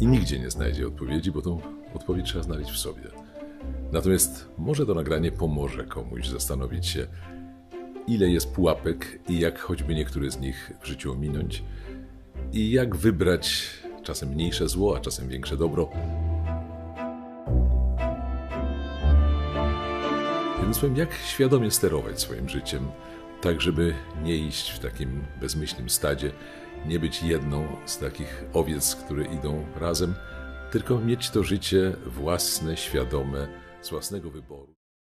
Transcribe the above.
i nigdzie nie znajdzie odpowiedzi, bo tą odpowiedź trzeba znaleźć w sobie. Natomiast może to nagranie pomoże komuś zastanowić się, ile jest pułapek i jak choćby niektóre z nich w życiu ominąć, i jak wybrać czasem mniejsze zło, a czasem większe dobro. Więc powiem, jak świadomie sterować swoim życiem, tak żeby nie iść w takim bezmyślnym stadzie, nie być jedną z takich owiec, które idą razem, tylko mieć to życie własne, świadome, z własnego wyboru.